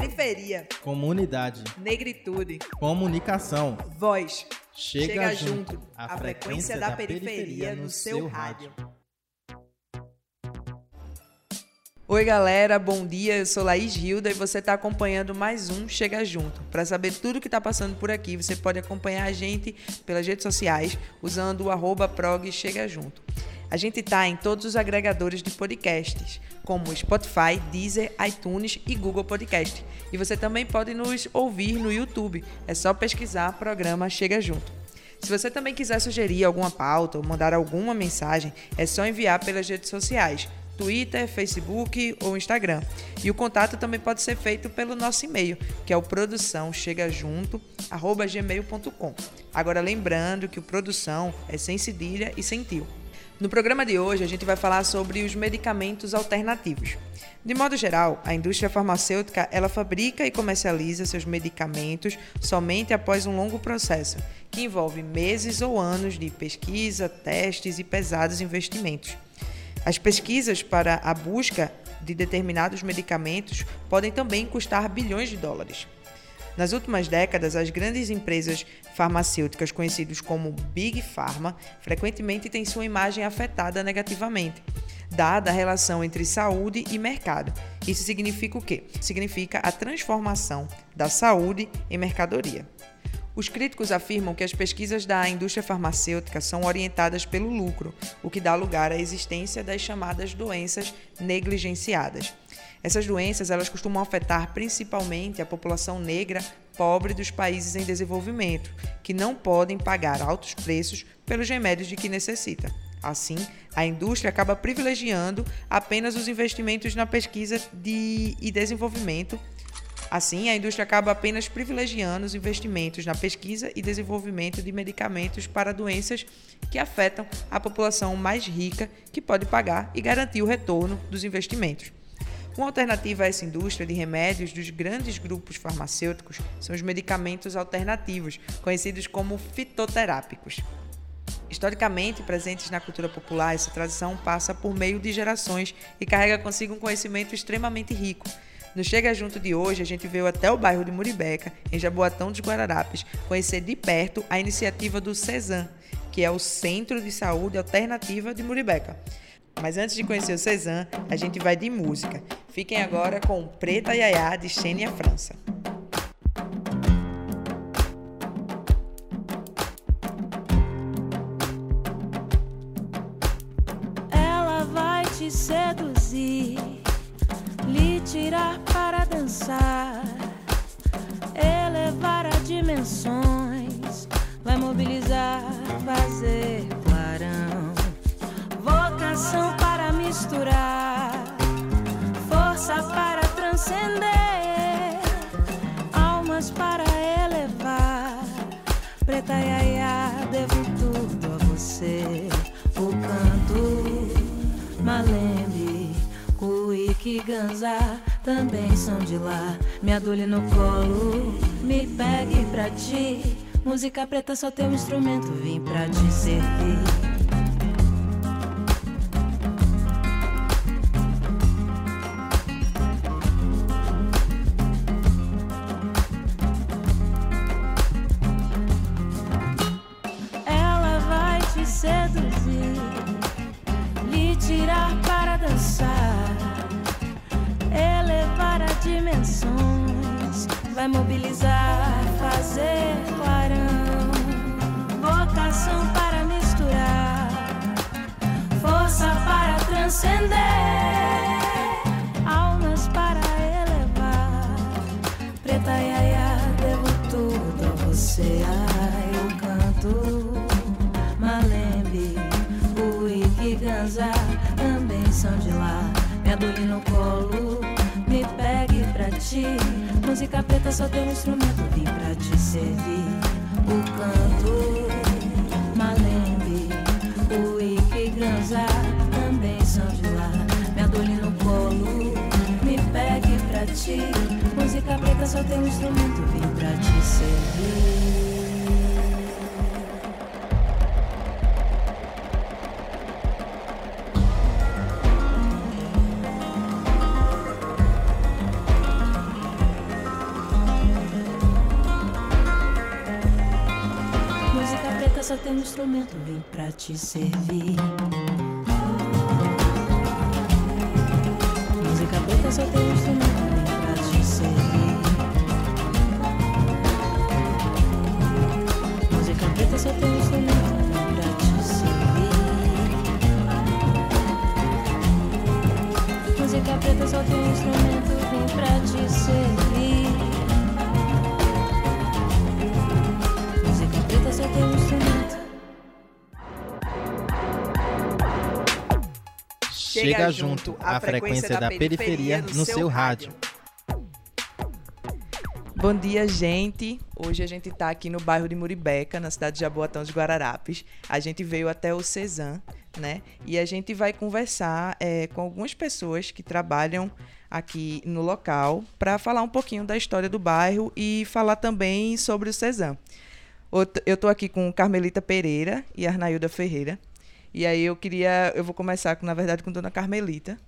Periferia. Comunidade. Negritude. Comunicação. Voz. Chega, Chega junto. junto. A frequência da periferia no seu rádio. Oi, galera, bom dia. Eu sou Laís Hilda e você está acompanhando mais um Chega Junto. Para saber tudo o que está passando por aqui, você pode acompanhar a gente pelas redes sociais usando o arroba prog Chega Junto. A gente está em todos os agregadores de podcasts, como Spotify, Deezer, iTunes e Google Podcast. E você também pode nos ouvir no YouTube. É só pesquisar programa Chega Junto. Se você também quiser sugerir alguma pauta ou mandar alguma mensagem, é só enviar pelas redes sociais. Twitter, Facebook ou Instagram. E o contato também pode ser feito pelo nosso e-mail, que é o produçãochegajunto@gmail.com. Agora lembrando que o produção é sem cedilha e sem tio. No programa de hoje a gente vai falar sobre os medicamentos alternativos. De modo geral, a indústria farmacêutica ela fabrica e comercializa seus medicamentos somente após um longo processo, que envolve meses ou anos de pesquisa, testes e pesados investimentos. As pesquisas para a busca de determinados medicamentos podem também custar bilhões de dólares. Nas últimas décadas, as grandes empresas farmacêuticas conhecidas como Big Pharma frequentemente têm sua imagem afetada negativamente, dada a relação entre saúde e mercado. Isso significa o quê? Significa a transformação da saúde em mercadoria. Os críticos afirmam que as pesquisas da indústria farmacêutica são orientadas pelo lucro, o que dá lugar à existência das chamadas doenças negligenciadas. Essas doenças elas costumam afetar principalmente a população negra pobre dos países em desenvolvimento, que não podem pagar altos preços pelos remédios de que necessita. Assim, a indústria acaba privilegiando apenas os investimentos na pesquisa de, e desenvolvimento. Assim, a indústria acaba apenas privilegiando os investimentos na pesquisa e desenvolvimento de medicamentos para doenças que afetam a população mais rica, que pode pagar e garantir o retorno dos investimentos. Uma alternativa a essa indústria de remédios dos grandes grupos farmacêuticos são os medicamentos alternativos, conhecidos como fitoterápicos. Historicamente presentes na cultura popular, essa tradição passa por meio de gerações e carrega consigo um conhecimento extremamente rico. No Chega Junto de hoje, a gente veio até o bairro de Muribeca, em Jaboatão dos Guararapes, conhecer de perto a iniciativa do CESAM, que é o Centro de Saúde Alternativa de Muribeca. Mas antes de conhecer o Cezanne, a gente vai de música. Fiquem agora com Preta Yaya de Xênia França. Ela vai te seduzir, lhe tirar para dançar, elevar a dimensões, vai mobilizar, fazer vocação para misturar, força para transcender, almas para elevar. Preta Yaya, devo tudo a você. O canto, Malembe, Cuíque, Ganza também são de lá. Me adule no colo, me pegue pra ti. Música preta só tem um instrumento, vim pra te servir. Só tem um instrumento, vim pra te servir. Música preta só tem Junto, a frequência da periferia no seu rádio. Bom dia, gente. Hoje a gente está aqui no bairro de Muribeca, na cidade de Jaboatão dos Guararapes. A gente veio até o Cezan, né? E a gente vai conversar eh, com algumas pessoas que trabalham aqui no local para falar um pouquinho da história do bairro e falar também sobre o Cezan. Eu estou aqui com Carmelita Pereira e Arnailda Ferreira. E aí eu queria, eu vou começar, com, na verdade, com Dona Carmelita.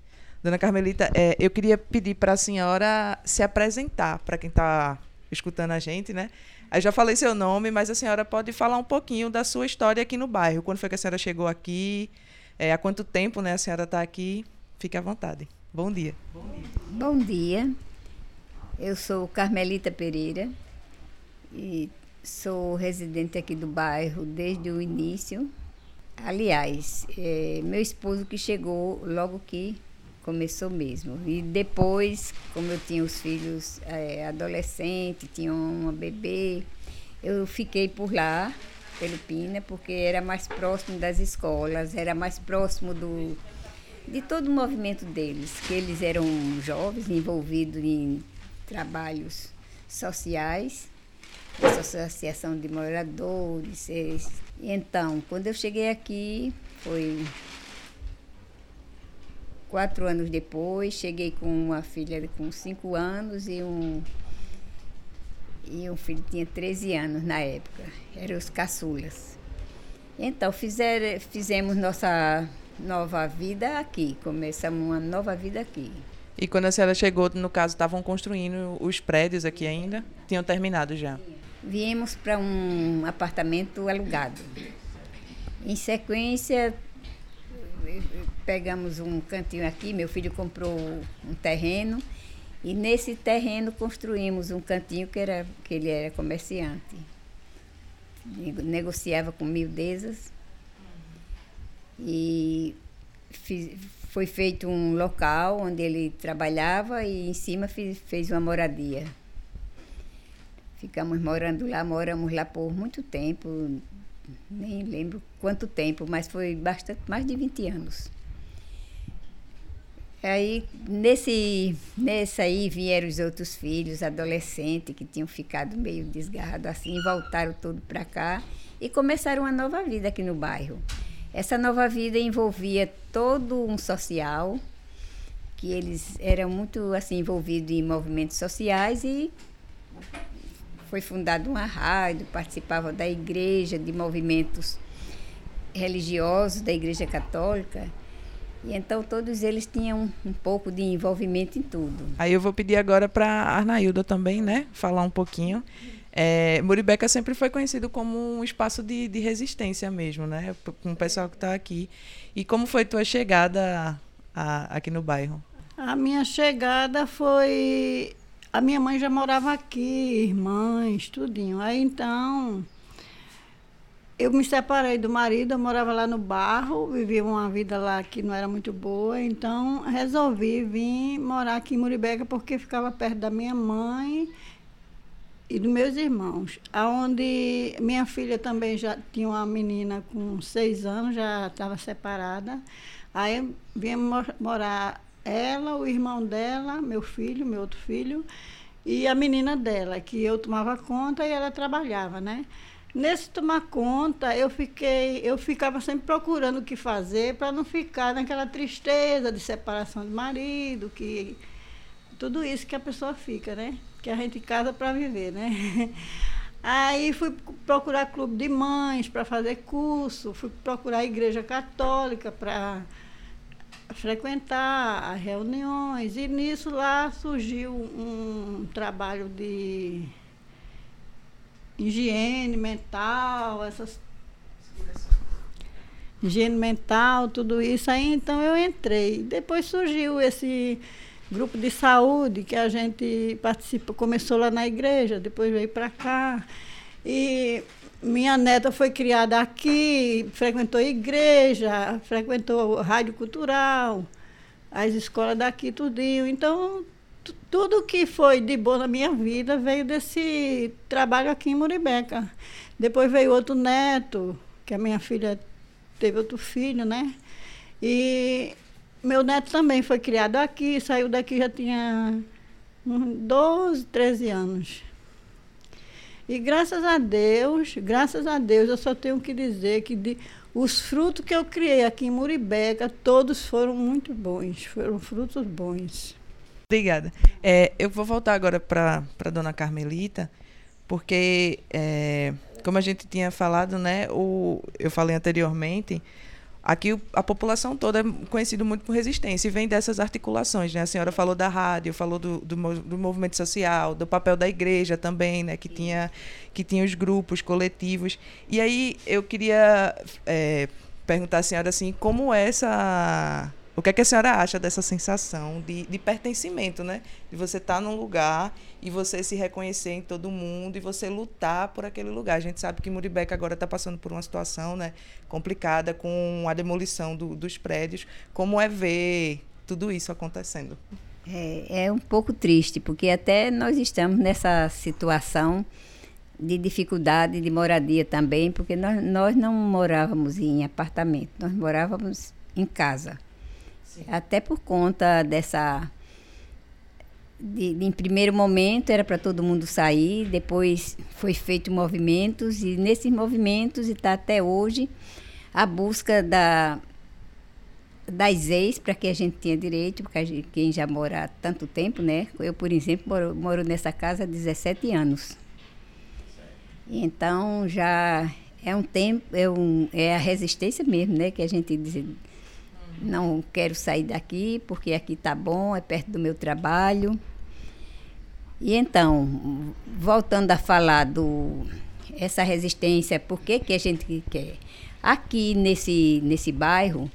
Dona Carmelita, é, eu queria pedir para a senhora se apresentar para quem está escutando a gente, né? Eu já falei seu nome, mas a senhora pode falar um pouquinho da sua história aqui no bairro. Quando foi que a senhora chegou aqui? É, há quanto tempo né, a senhora está aqui? Fique à vontade. Bom dia. Bom dia, eu sou Carmelita Pereira e sou residente aqui do bairro desde o início. Aliás, é, meu esposo que chegou logo que começou mesmo. E depois, como eu tinha os filhos é, adolescentes, tinha uma bebê, eu fiquei por lá, pelo Pina, porque era mais próximo das escolas, era mais próximo do, de todo o movimento deles, que eles eram jovens envolvidos em trabalhos sociais, essa associação de moradores. es- Então, quando eu cheguei aqui, foi quatro anos depois, cheguei com uma filha com cinco anos e um e um filho tinha 13 anos na época, eram os caçulas. Então, fizer, fizemos nossa nova vida aqui, começamos uma nova vida aqui. E quando a senhora chegou, no caso, estavam construindo os prédios aqui ainda? Tinham terminado já? Viemos para um apartamento alugado. Em sequência, pegamos um cantinho aqui, meu filho comprou um terreno e nesse terreno construímos um cantinho que, era, que ele era comerciante. Nego- Negociava com miudezas e fiz- foi feito um local onde ele trabalhava e em cima fe- fez uma moradia. Ficamos morando lá, moramos lá por muito tempo, nem lembro quanto tempo, mas foi bastante, mais de 20 anos. Aí, nesse, nesse aí vieram os outros filhos, adolescentes, que tinham ficado meio desgarrados assim, voltaram tudo para cá e começaram uma nova vida aqui no bairro. Essa nova vida envolvia todo um social, que eles eram muito assim envolvidos em movimentos sociais e foi fundada uma rádio, participava da igreja, de movimentos religiosos da igreja católica. E então todos eles tinham um, um pouco de envolvimento em tudo. Aí eu vou pedir agora para a Arnailda também, né? Falar um pouquinho. É, Muribeca sempre foi conhecido como um espaço de, de resistência mesmo, né? Com o pessoal que está aqui. E como foi tua chegada a- aqui no bairro? A minha chegada foi. A minha mãe já morava aqui, irmãs, tudinho. Aí então. Eu me separei do marido, eu morava lá no barro, vivia uma vida lá que não era muito boa, então resolvi vir morar aqui em Muribeca porque ficava perto da minha mãe e dos meus irmãos. Aonde minha filha também já tinha uma menina com seis anos, já estava separada. Aí viemos mo- morar ela, o irmão dela, meu filho, meu outro filho, e a menina dela, que eu tomava conta e ela trabalhava, né? Nesse tomar conta, eu fiquei, eu ficava sempre procurando o que fazer para não ficar naquela tristeza de separação do marido, que tudo isso que a pessoa fica, né? Que a gente casa para viver, né? Aí fui procurar clube de mães para fazer curso, fui procurar igreja católica para frequentar as reuniões e nisso lá surgiu um trabalho de higiene mental, essas higiene mental, tudo isso. Aí então eu entrei. Depois surgiu esse grupo de saúde que a gente participa, começou lá na igreja, depois veio para cá. E minha neta foi criada aqui, frequentou igreja, frequentou rádio cultural, as escolas daqui, tudinho. Então, tudo que foi de bom na minha vida veio desse trabalho aqui em Muribeca. Depois veio outro neto, que a minha filha teve outro filho, né? E meu neto também foi criado aqui, saiu daqui já tinha uns 12, 13 anos. E graças a Deus, graças a Deus, eu só tenho que dizer que de, os frutos que eu criei aqui em Muribeca, todos foram muito bons, foram frutos bons. Obrigada. É, eu vou voltar agora para a dona Carmelita, porque, é, como a gente tinha falado, né, o, eu falei anteriormente, Aqui a população toda é conhecida muito por resistência e vem dessas articulações. Né? A senhora falou da rádio, falou do, do, do, movimento social, do papel da igreja também, né? que, tinha, que tinha os grupos coletivos. E aí eu queria é, perguntar à senhora assim, como é essa o que, é que a senhora acha dessa sensação de, de pertencimento, né? De você estar tá num lugar e você se reconhecer em todo mundo e você lutar por aquele lugar. A gente sabe que Muribeca agora está passando por uma situação né, complicada com a demolição do, dos prédios. Como é ver tudo isso acontecendo? É, é um pouco triste, porque até nós estamos nessa situação de dificuldade de moradia também, porque nós, nós não morávamos em apartamento, nós morávamos em casa. Até por conta dessa. De, de, em primeiro momento era para todo mundo sair, depois foi feito movimentos e nesses movimentos e está até hoje a busca da das ex para que a gente tenha direito, porque gente, quem já mora há tanto tempo, né? Eu, por exemplo, moro, moro nessa casa há 17 anos. Então já é um tempo, é, um, é a resistência mesmo, né? Que a gente diz, não quero sair daqui porque aqui está bom, é perto do meu trabalho. E então, voltando a falar do essa resistência, por que, que a gente quer? Aqui nesse, nesse bairro,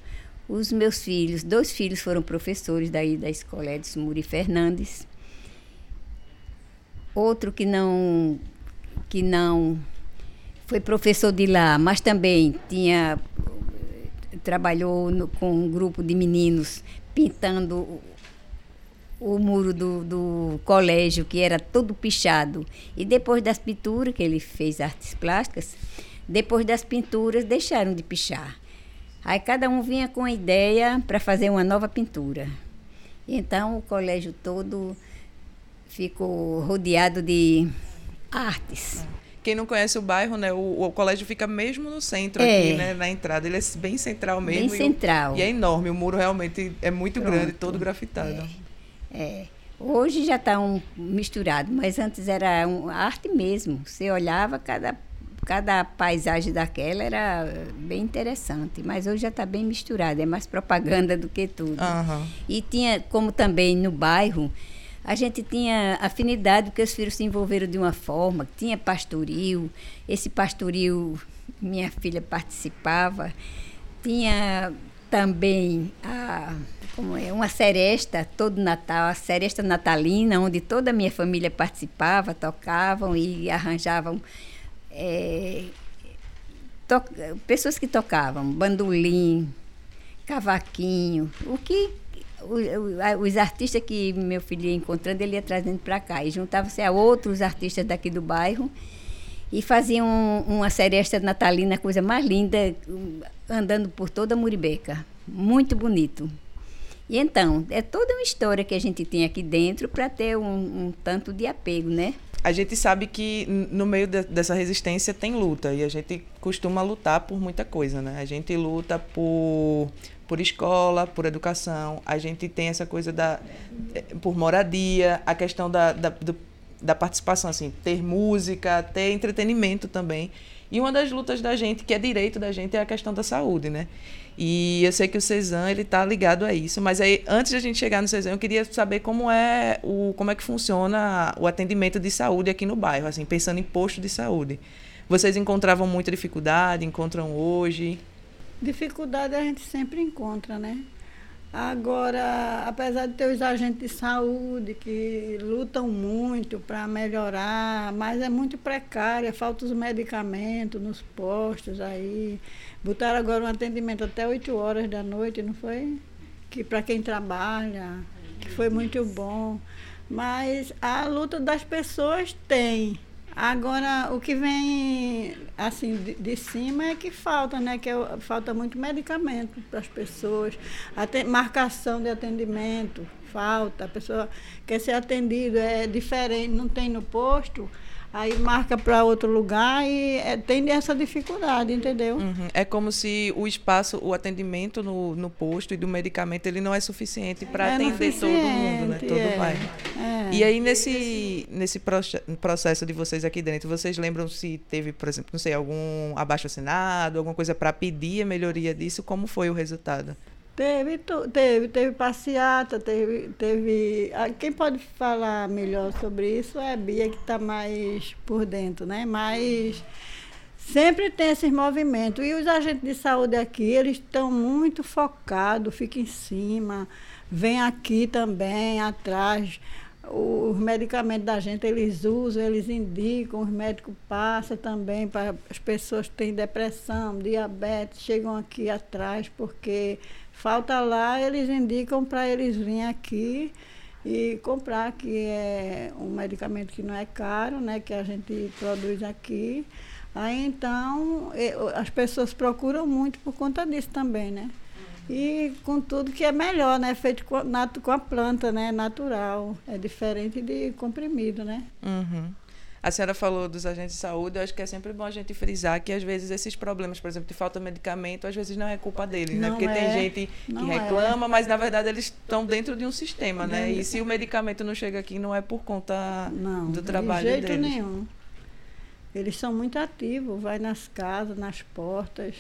os meus filhos, dois filhos foram professores daí da escola Edson Muri Fernandes. Outro que não que não foi professor de lá, mas também tinha trabalhou no, com um grupo de meninos pintando o, muro do, do colégio, que era todo pichado. E depois das pinturas, que ele fez artes plásticas, depois das pinturas deixaram de pichar. Aí cada um vinha com a ideia para fazer uma nova pintura. Então o colégio todo ficou rodeado de artes. Quem não conhece o bairro, né? O, o colégio fica mesmo no centro é. aqui, né? Na entrada. Ele é bem central mesmo. Bem central. E, e é enorme. O muro realmente é muito Pronto. grande, todo grafitado. É. é. Hoje já está um misturado, mas antes era um, arte mesmo. Você olhava cada cada paisagem daquela era bem interessante, mas hoje já está bem misturado, é mais propaganda do que tudo. Uhum. E tinha, como também no bairro, a gente tinha afinidade porque os filhos se envolveram de uma forma, tinha pastoril, esse pastoril minha filha participava, tinha também a, como é, uma seresta todo Natal, a seresta natalina, onde toda a minha família participava, tocavam e arranjavam é, to, pessoas que tocavam, bandolim, cavaquinho, o que os artistas que meu filho ia encontrando, ele ia trazendo para cá. E juntava-se a outros artistas daqui do bairro e faziam uma seresta natalina, coisa mais linda, andando por toda a Muribeca. Muito bonito. E então, é toda uma história que a gente tem aqui dentro para ter um, um, tanto de apego, né? A gente sabe que no meio de, dessa resistência tem luta e a gente costuma lutar por muita coisa, né? A gente luta por por escola, por educação. A gente tem essa coisa da eh, por moradia, a questão da, da, do, da participação, assim, ter música, ter entretenimento também. E uma das lutas da gente, que é direito da gente, é a questão da saúde, né? E eu sei que o Cezan ele está ligado a isso, mas aí antes de a gente chegar no Cezan, eu queria saber como é o como é que funciona o atendimento de saúde aqui no bairro, assim, pensando em posto de saúde. Vocês encontravam muita dificuldade, encontram hoje? Dificuldade a gente sempre encontra, né? Agora, apesar de ter os agentes de saúde que lutam muito para melhorar, mas é muito precária, falta os medicamentos nos postos aí. Botaram agora um atendimento até 8 horas da noite, não foi? Que para quem trabalha, que foi muito bom. Mas a luta das pessoas tem. Agora, o que vem assim de, de, cima é que falta, né? Que é, falta muito medicamento para as pessoas, Até marcação de atendimento, falta. A pessoa quer ser atendida, é diferente, não tem no posto aí marca para outro lugar e é, tem essa dificuldade, entendeu? Uhum. É como se o espaço, o atendimento no, no posto e do medicamento, ele não é suficiente para é atender todo mundo, né? Todo é, bairro. É. E aí, nesse, nesse processo de vocês aqui dentro, vocês lembram se teve, por exemplo, não sei, algum abaixo-assinado, alguma coisa para pedir a melhoria disso? Como foi o resultado? Teve, teve, teve passeata, teve, teve. Quem pode falar melhor sobre isso é a Bia, que está mais por dentro, né? Mas sempre tem esses movimentos. E os agentes de saúde aqui, eles estão muito focados, ficam em cima, vem aqui também, atrás. Os medicamentos da gente, eles usam, eles indicam, os médicos passam também para as pessoas que têm depressão, diabetes, chegam aqui atrás, porque Falta lá, eles indicam para eles virem aqui e comprar, que é um medicamento que não é caro, né, que a gente produz aqui. Aí então as pessoas procuram muito por conta disso também, né? E com tudo que é melhor, né? Feito com, com a planta, né? Natural. É diferente de comprimido, né? Uhum. A senhora falou dos agentes de saúde, eu acho que é sempre bom a gente frisar que às vezes esses problemas, por exemplo, de falta de medicamento, às vezes não é culpa deles, né? Porque é, tem gente que reclama, é. mas na verdade eles estão dentro de um sistema, né? E se o medicamento não chega aqui, não é por conta não, do trabalho deles. De jeito deles. nenhum. Eles são muito ativos, vai nas casas, nas portas.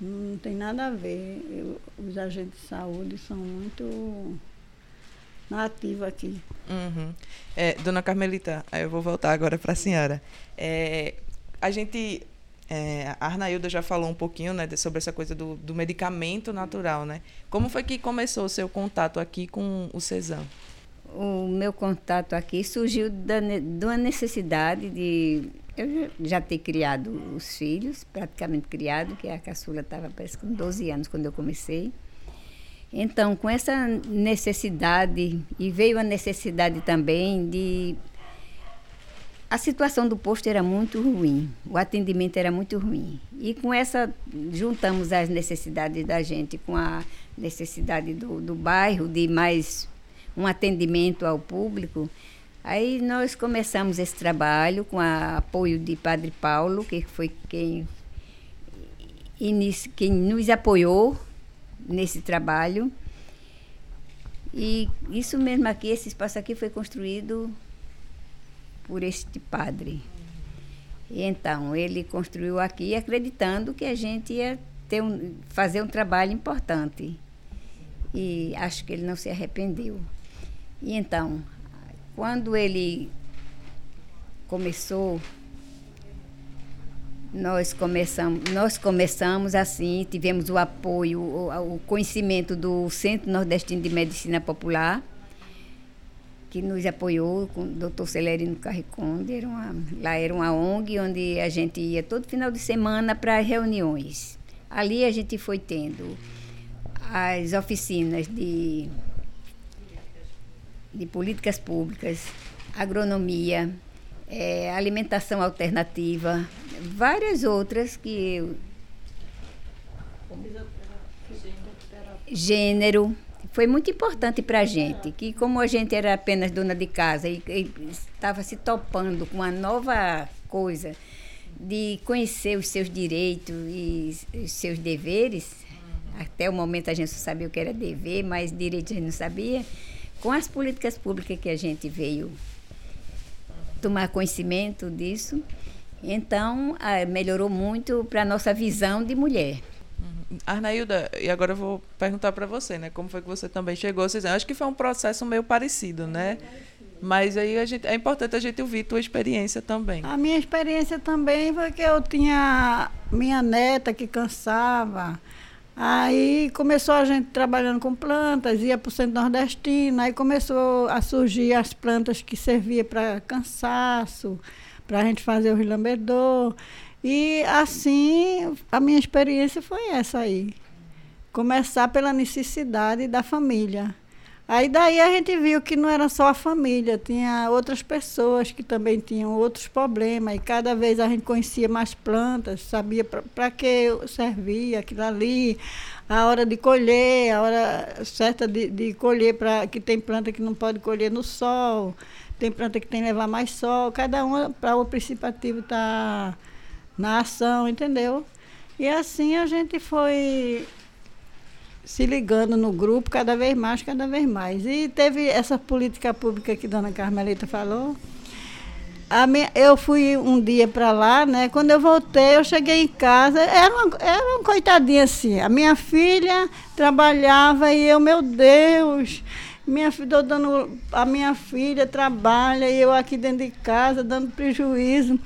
Não tem nada a ver. Eu, os agentes de saúde são muito nativa aqui. Uhum. É, dona Carmelita, eu vou voltar agora para a senhora. É, a gente, é, a Arnailda já falou um pouquinho né, sobre essa coisa do, do, medicamento natural, né? Como foi que começou o seu contato aqui com o Cesam? O meu contato aqui surgiu da, de uma necessidade de eu já ter criado os filhos, praticamente criado, que a caçula estava parece com 12 anos quando eu comecei. Então, com essa necessidade, e veio a necessidade também de. A situação do posto era muito ruim, o atendimento era muito ruim. E com essa, juntamos as necessidades da gente com a necessidade do, do bairro, de mais um atendimento ao público. Aí nós começamos esse trabalho com o apoio de Padre Paulo, que foi quem, quem nos apoiou nesse trabalho. E isso mesmo aqui, esse espaço aqui foi construído por este padre. E então, ele construiu aqui acreditando que a gente ia ter um, fazer um trabalho importante. E acho que ele não se arrependeu. E então, quando ele começou nós começamos, nós começamos assim, tivemos o apoio, o, o conhecimento do Centro Nordestino de Medicina Popular, que nos apoiou com o doutor Celerino Carriconde. Era uma, lá era uma ONG onde a gente ia todo final de semana para reuniões. Ali a gente foi tendo as oficinas de, de políticas públicas, agronomia, é, alimentação alternativa, várias outras que gênero foi muito importante para a gente, que como a gente era apenas dona de casa e, e estava se topando com uma nova coisa de conhecer os seus direitos e os seus deveres, até o momento a gente só sabia o que era dever, mas direitos a gente não sabia, com as políticas públicas que a gente veio tomar conhecimento disso. Então, melhorou muito para a nossa visão de mulher. Uhum. Arnailda, e agora eu vou perguntar para você, né? Como foi que você também chegou? Vocês, acho que foi um processo meio parecido, né? Mas aí a gente, é importante a gente ouvir tua experiência também. A minha experiência também foi que eu tinha minha neta que cansava. Aí começou a gente trabalhando com plantas, ia para o centro nordestino, aí começou a surgir as plantas que serviam para cansaço, para a gente fazer o rilambedor. E assim, a minha experiência foi essa aí. Começar pela necessidade da família. Aí daí a gente viu que não era só a família, tinha outras pessoas que também tinham outros problemas. E cada vez a gente conhecia mais plantas, sabia para que servia aquilo ali, a hora de colher, a hora certa de, de colher, para que tem planta que não pode colher no sol, tem planta que tem que levar mais sol, cada uma para o principativo estar tá na ação, entendeu? E assim a gente foi se ligando no grupo cada vez mais, cada vez mais. E teve essa política pública que dona Carmelita falou. Minha, eu fui um dia para lá, né? Quando eu voltei, eu cheguei em casa, era uma, era uma coitadinha assim. A minha filha trabalhava e eu, meu Deus, minha filha, dando, a minha filha trabalha e eu aqui dentro de casa dando prejuízo.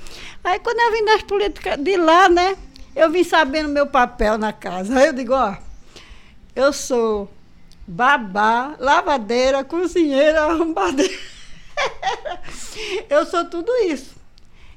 Aí quando eu vim das políticas de lá, né? Eu vim sabendo meu papel na casa. Aí eu digo, ó, eu sou babá, lavadeira, cozinheira, arrumbadeira. eu sou tudo isso.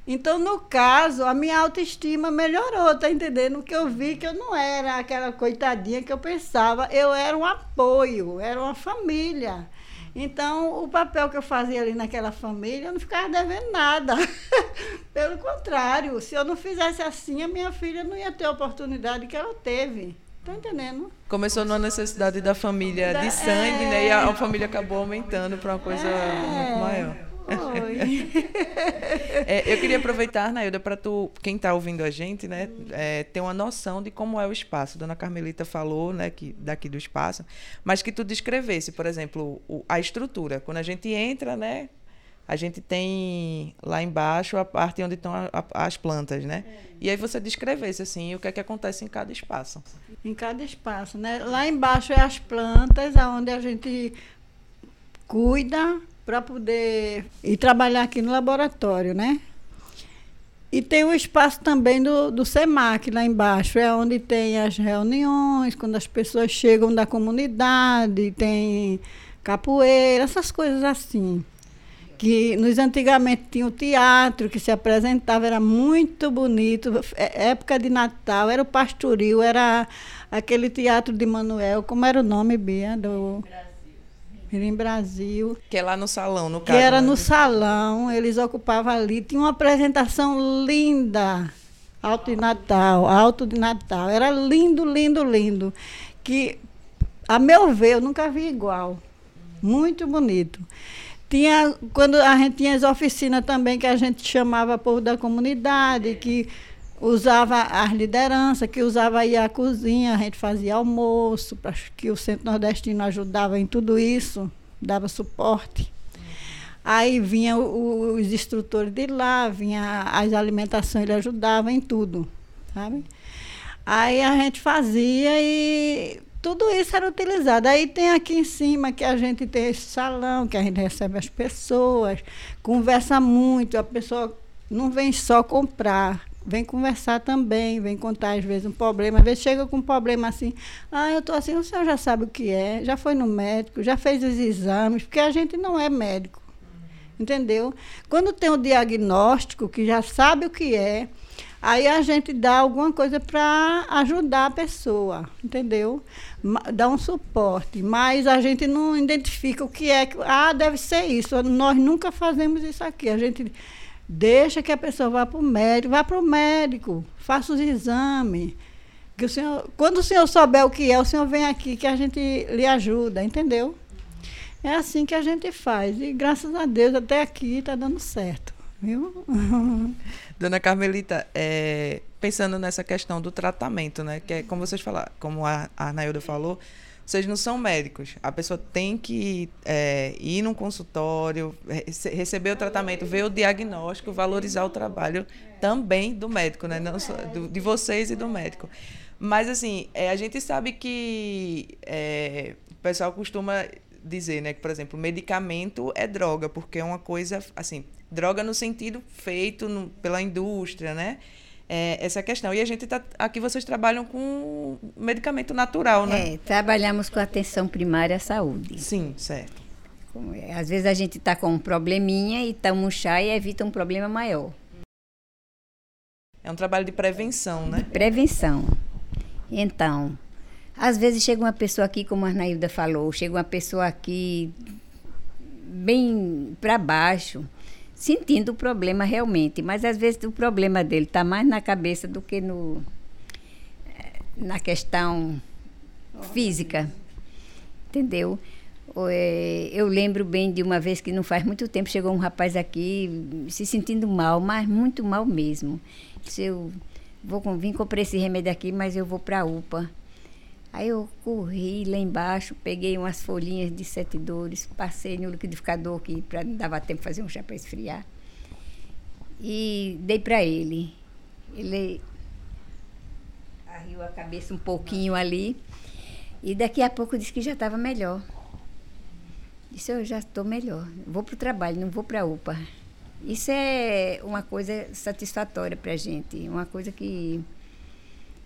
Então, no caso, a minha autoestima melhorou, tá entendendo? Que eu vi que eu não era aquela coitadinha que eu pensava, eu era um apoio, era uma família. Então, o papel que eu fazia ali naquela família, eu não ficava devendo nada. Pelo contrário, se eu não fizesse assim, a minha filha não ia ter a oportunidade que ela teve. Tá entendendo? Começou numa necessidade da família de sangue, é... né? E a, a, família acabou aumentando para uma coisa é... muito maior. é, eu queria aproveitar, Nailda, para tu, quem está ouvindo a gente, né, é, ter uma noção de como é o espaço. Dona Carmelita falou, né, que daqui do espaço, mas que tu descrevesse, por exemplo, o, a estrutura. Quando a gente entra, né, a gente tem lá embaixo a parte onde estão a, a, as plantas, né? É. E aí você descrevesse assim o que é que acontece em cada espaço. Em cada espaço, né? Lá embaixo é as plantas, aonde a gente cuida para poder ir trabalhar aqui no laboratório, né? E tem o espaço também do, do SEMAC lá embaixo, é onde tem as reuniões, quando as pessoas chegam da comunidade, tem capoeira, essas coisas assim que nos antigamente tinha o teatro que se apresentava, era muito bonito, é, época de Natal, era o pastoril, era aquele teatro de Manuel, como era o nome, Bia? Do... Brasil. Em Brasil. Que é lá no salão, no caso. Que era né? no salão, eles ocupavam ali. Tinha uma apresentação linda. Alto de Natal, Alto de Natal. Era lindo, lindo, lindo. Que, a meu ver, eu nunca vi igual. Muito bonito. Tinha, quando a gente tinha as oficinas também, que a gente chamava povo da comunidade, que usava as lideranças, que usava aí a cozinha, a gente fazia almoço, para que o Centro Nordestino ajudava em tudo isso, dava suporte. Aí vinha os instrutores de lá, vinha as alimentações, ele ajudava em tudo, sabe? Aí a gente fazia e tudo isso era utilizado. Aí tem aqui em cima que a gente tem esse salão, que a gente recebe as pessoas, conversa muito, a pessoa não vem só comprar, vem conversar também, vem contar às vezes um problema. Às vezes chega com um problema assim, ah, eu estou assim, o senhor já sabe o que é, já foi no médico, já fez os exames, porque a gente não é médico. Entendeu? Quando tem o diagnóstico, que já sabe o que é, Aí a gente dá alguma coisa para ajudar a pessoa, entendeu? Dá um suporte. Mas a gente não identifica o que é. Ah, deve ser isso. Nós nunca fazemos isso aqui. A gente deixa que a pessoa vá para o médico, vá para o médico, faça os exames. Que o senhor, quando o senhor souber o que é, o senhor vem aqui que a gente lhe ajuda, entendeu? É assim que a gente faz. E graças a Deus até aqui está dando certo. Viu? Dona Carmelita, é, pensando nessa questão do tratamento, né? Que é como vocês falaram, como a, a Nailda falou, vocês não são médicos. A pessoa tem que é, ir num consultório, receber o tratamento, ver o diagnóstico, valorizar o trabalho também do médico, né? Não só, do, de vocês e do médico. Mas, assim, é, a gente sabe que é, o pessoal costuma dizer, né, que, por exemplo, medicamento é droga, porque é uma coisa, assim, droga no sentido feito no, pela indústria, né? É, essa é a questão. E a gente tá aqui vocês trabalham com medicamento natural, né? É, trabalhamos com atenção primária à saúde. Sim, certo. É, às vezes a gente está com um probleminha e toma um chá e evita um problema maior. É um trabalho de prevenção, né? Prevenção. Então, às vezes chega uma pessoa aqui, como a Nailda falou, chega uma pessoa aqui bem para baixo, sentindo o problema realmente, mas às vezes o problema dele está mais na cabeça do que no eh, na questão física, entendeu? Eh, eu lembro bem de uma vez que não faz muito tempo chegou um rapaz aqui se sentindo mal, mas muito mal mesmo. Disse, eu vou vir comprar esse remédio aqui, mas eu vou para a UPA. Aí eu corri lá embaixo, peguei umas folhinhas de sete dores, passei no liquidificador que para não dava tempo de fazer um chá para esfriar. E dei para ele. Ele arriou a cabeça um pouquinho ali. E daqui a pouco disse que já estava melhor. Disse, eu já estou melhor. Vou para o trabalho, não vou para a UPA. Isso é uma coisa satisfatória para a gente, uma coisa que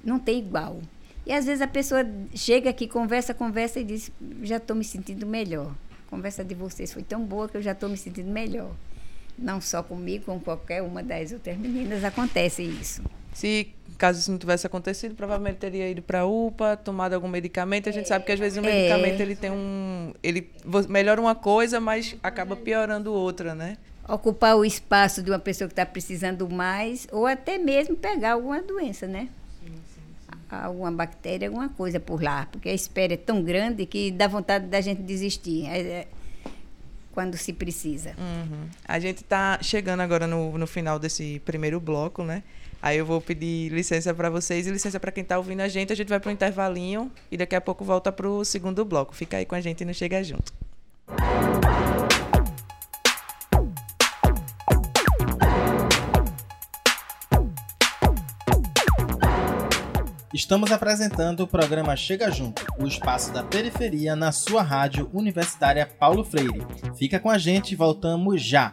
não tem igual. E às vezes a pessoa chega aqui, conversa, conversa e diz: já estou me sentindo melhor. A conversa de vocês foi tão boa que eu já estou me sentindo melhor. Não só comigo, com qualquer uma das outras meninas, acontece isso. Se caso isso não tivesse acontecido, provavelmente teria ido para a UPA, tomado algum medicamento. A gente é, sabe que às vezes o medicamento é. ele tem um, ele melhora uma coisa, mas acaba piorando outra, né? Ocupar o espaço de uma pessoa que está precisando mais, ou até mesmo pegar alguma doença, né? Alguma bactéria, alguma coisa por lá, porque a espera é tão grande que dá vontade da gente desistir é, é, quando se precisa. Uhum. A gente está chegando agora no, no final desse primeiro bloco, né? Aí eu vou pedir licença para vocês e licença para quem está ouvindo a gente. A gente vai para um intervalinho e daqui a pouco volta para o segundo bloco. Fica aí com a gente e não chega junto. Estamos apresentando o programa Chega Junto, o espaço da periferia na sua rádio universitária Paulo Freire. Fica com a gente, voltamos já.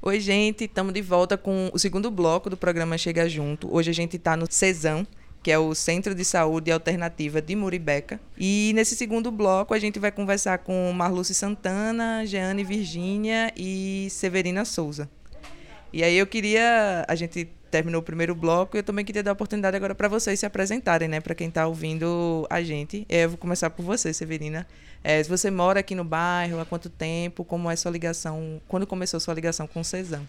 Oi, gente, estamos de volta com o segundo bloco do programa Chega Junto. Hoje a gente está no CESAM, que é o Centro de Saúde Alternativa de Muribeca. E nesse segundo bloco a gente vai conversar com Marluce Santana, Jeane Virgínia e Severina Souza. E aí eu queria. A gente terminou o primeiro bloco, eu também queria dar a oportunidade agora para vocês se apresentarem, né? Para quem está ouvindo a gente. É, eu vou começar por você, Severina. É, você mora aqui no bairro, há quanto tempo? Como é sua ligação? Quando começou sua ligação com o Cesam?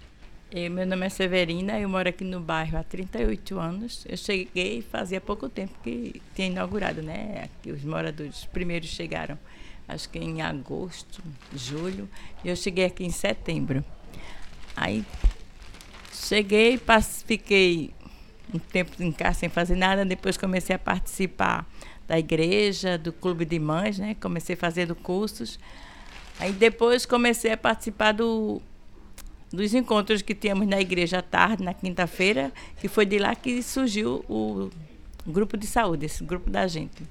Eu, meu nome é Severina, eu moro aqui no bairro há 38 anos. Eu cheguei fazia pouco tempo que tinha inaugurado, né? Aqui os moradores os primeiros chegaram, acho que em agosto, julho, e eu cheguei aqui em setembro. Aí Cheguei, fiquei um tempo em casa sem fazer nada, depois comecei a participar da igreja, do clube de mães, né? Comecei fazendo cursos. Aí depois comecei a participar do, dos encontros que tínhamos na igreja à tarde, na quinta-feira, que foi de lá que surgiu o grupo de saúde, esse grupo da gente.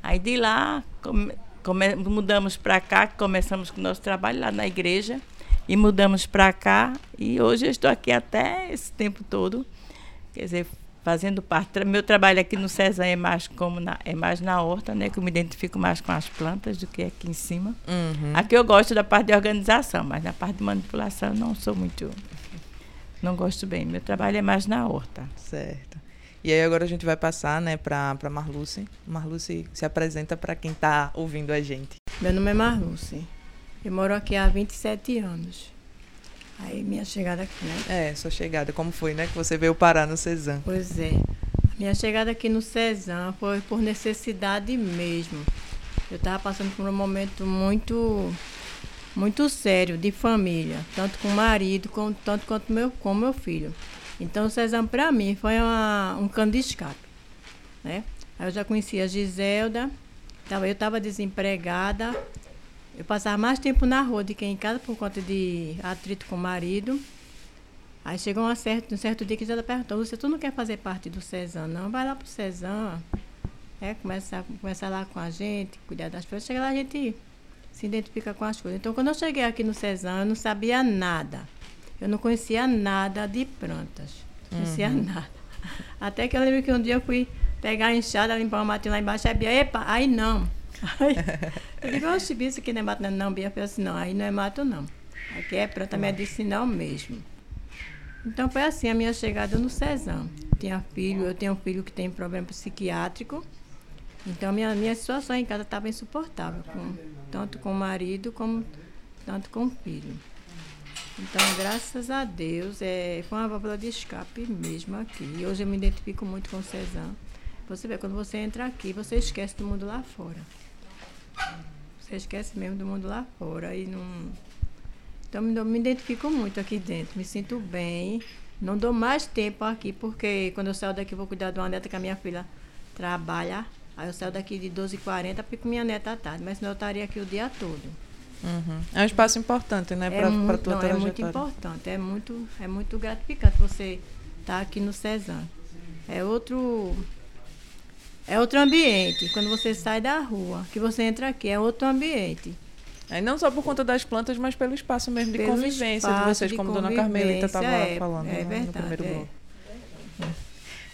Aí de lá come, come, mudamos para cá, começamos com o nosso trabalho lá na igreja e mudamos para cá e hoje eu estou aqui até esse tempo todo, quer dizer, fazendo parte. Meu trabalho aqui no César é mais como na, é mais na horta, né, que eu me identifico mais com as plantas do que aqui em cima. Uhum. Aqui eu gosto da parte de organização, mas na parte de manipulação eu não sou muito não gosto bem. Meu trabalho é mais na horta. Certo. E aí agora a gente vai passar, né, para para Marluce. Marluce se apresenta para quem está ouvindo a gente. Meu nome é Marluce. Eu moro aqui há 27 anos. Aí minha chegada aqui, né? É, sua chegada, como foi, né? Que você veio parar no Cezam. Pois é. Minha chegada aqui no Cezam foi por necessidade mesmo. Eu estava passando por um momento muito muito sério de família, tanto com o marido, com, tanto quanto meu, com meu filho. Então o Cezam para mim foi uma, um cano de escape. Né? Aí eu já conhecia a Giselda, eu estava desempregada, eu passava mais tempo na rua do que em casa por conta de atrito com o marido. Aí chegou um certo, um certo dia que já perguntou, você tu não quer fazer parte do Cezan? Não, vai lá pro Cezan. É, começa, começa lá com a gente, cuidar das coisas. Chega lá, a gente se identifica com as coisas. Então, quando eu cheguei aqui no Cezan, eu não sabia nada. Eu não conhecia nada de plantas. Não conhecia nada. Até que eu lembro que um dia eu fui pegar a enxada, limpar uma matinha lá embaixo, aí Bia, epa, aí não. Aí, eu digo, oxe, isso aqui não é mato, não, não. Bia assim, não, aí não é mato, não. Aqui é planta medicinal mesmo. Então foi assim a minha chegada no Cezam. Tinha filho, eu tenho um filho que tem problema psiquiátrico. Então minha, minha situação em casa estava insuportável, com, tanto com o marido como tanto com o filho. Então, graças a Deus, é, foi uma válvula de escape mesmo aqui. E hoje eu me identifico muito com o Cezam. Você vê, quando você entra aqui, você esquece do mundo lá fora. Você esquece mesmo do mundo lá fora e não. Então me, me identifico muito aqui dentro, me sinto bem. Não dou mais tempo aqui, porque quando eu saio daqui eu vou cuidar de uma neta que a minha filha trabalha. Aí eu saio daqui de 12h40 fico com minha neta à tarde, mas senão eu estaria aqui o dia todo. Uhum. É um espaço importante, né, para é muito, tua não, é muito importante, é muito, é muito gratificante você estar aqui no Cezam. É outro é outro ambiente. Quando você sai da rua, que você entra aqui, é outro ambiente. Aí não só por conta das plantas, mas pelo espaço mesmo de Pelo convivência de vocês, de como Dona Carmelita estava é, falando é no- no, verdade, primeiro é. bloco.